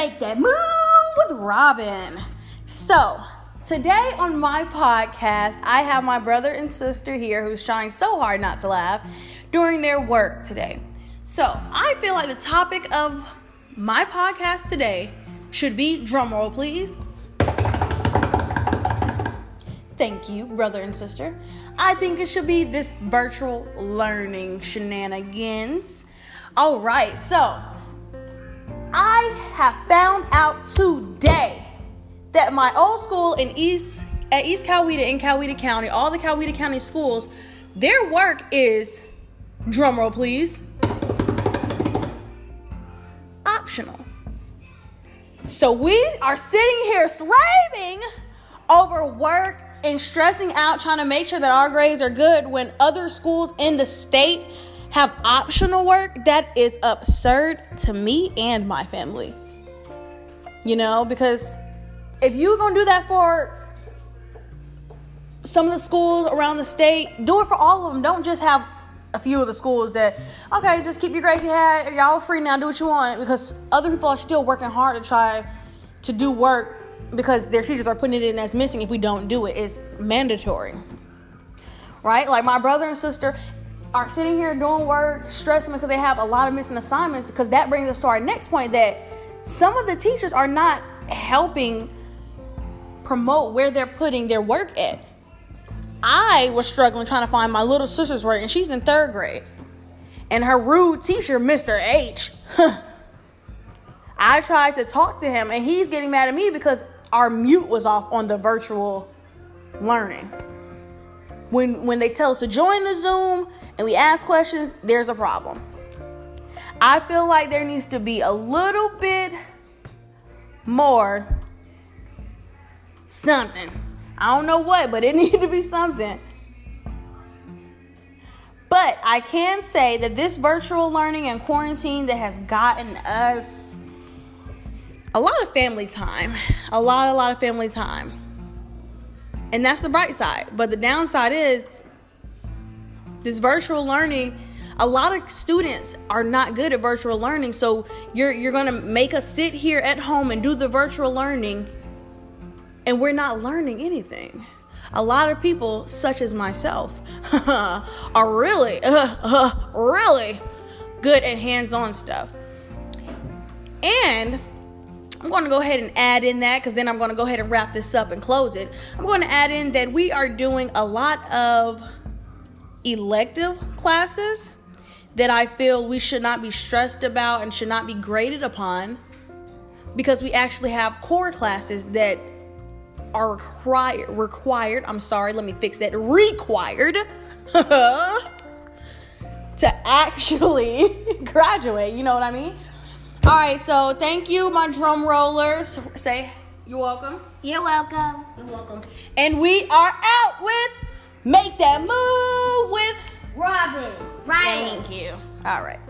Make that move with Robin. So, today on my podcast, I have my brother and sister here who's trying so hard not to laugh during their work today. So, I feel like the topic of my podcast today should be drumroll, please. Thank you, brother and sister. I think it should be this virtual learning shenanigans. All right, so I have found out today that my old school in East at East Coweta in Coweta County, all the Coweta County schools, their work is drumroll please optional. So we are sitting here slaving over work and stressing out trying to make sure that our grades are good when other schools in the state have optional work. That is absurd to me and my family. You know, because if you're going to do that for some of the schools around the state, do it for all of them. Don't just have a few of the schools that okay, just keep your grades you had. Y'all free now. Do what you want because other people are still working hard to try to do work because their teachers are putting it in as missing if we don't do it. It's mandatory. Right? Like my brother and sister are sitting here doing work, stressing because they have a lot of missing assignments. Because that brings us to our next point that some of the teachers are not helping promote where they're putting their work at. I was struggling trying to find my little sister's work, and she's in third grade. And her rude teacher, Mr. H, I tried to talk to him, and he's getting mad at me because our mute was off on the virtual learning. When when they tell us to join the Zoom and we ask questions, there's a problem. I feel like there needs to be a little bit more something I don't know what, but it needs to be something. But I can say that this virtual learning and quarantine that has gotten us a lot of family time, a lot, a lot of family time. And that's the bright side. But the downside is this virtual learning a lot of students are not good at virtual learning so you're you're going to make us sit here at home and do the virtual learning and we're not learning anything. A lot of people, such as myself, are really, uh, uh, really good at hands on stuff. And I'm going to go ahead and add in that because then I'm going to go ahead and wrap this up and close it. I'm going to add in that we are doing a lot of elective classes that I feel we should not be stressed about and should not be graded upon because we actually have core classes that are required required i'm sorry let me fix that required to actually graduate you know what i mean all right so thank you my drum rollers say you're welcome You're welcome. You're welcome. and we are out with make that move with Robin. Right. thank you all right